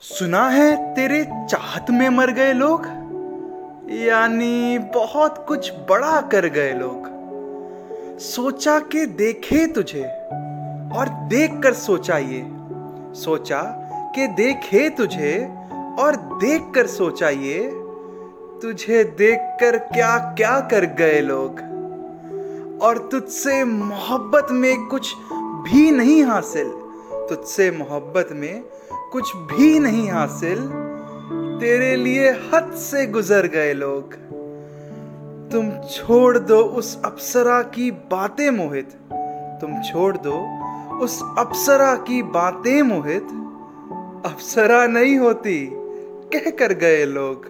सुना है तेरे चाहत में मर गए लोग? यानी बहुत कुछ बड़ा कर गए लोग। सोचा के देखे तुझे और देख कर सोचा ये। सोचा के देखे तुझे और देख कर सोचा ये। तुझे देख कर क्या क्या कर गए लोग? और तुझसे मोहब्बत में कुछ भी नहीं हासिल। तुझसे मोहब्बत में कुछ भी नहीं हासिल, तेरे लिए हद से गुजर गए लोग। तुम छोड़ दो उस अप्सरा की बातें मोहित। तुम छोड़ दो उस अप्सरा की बातें मोहित। अप्सरा नहीं होती कह कर गए लोग।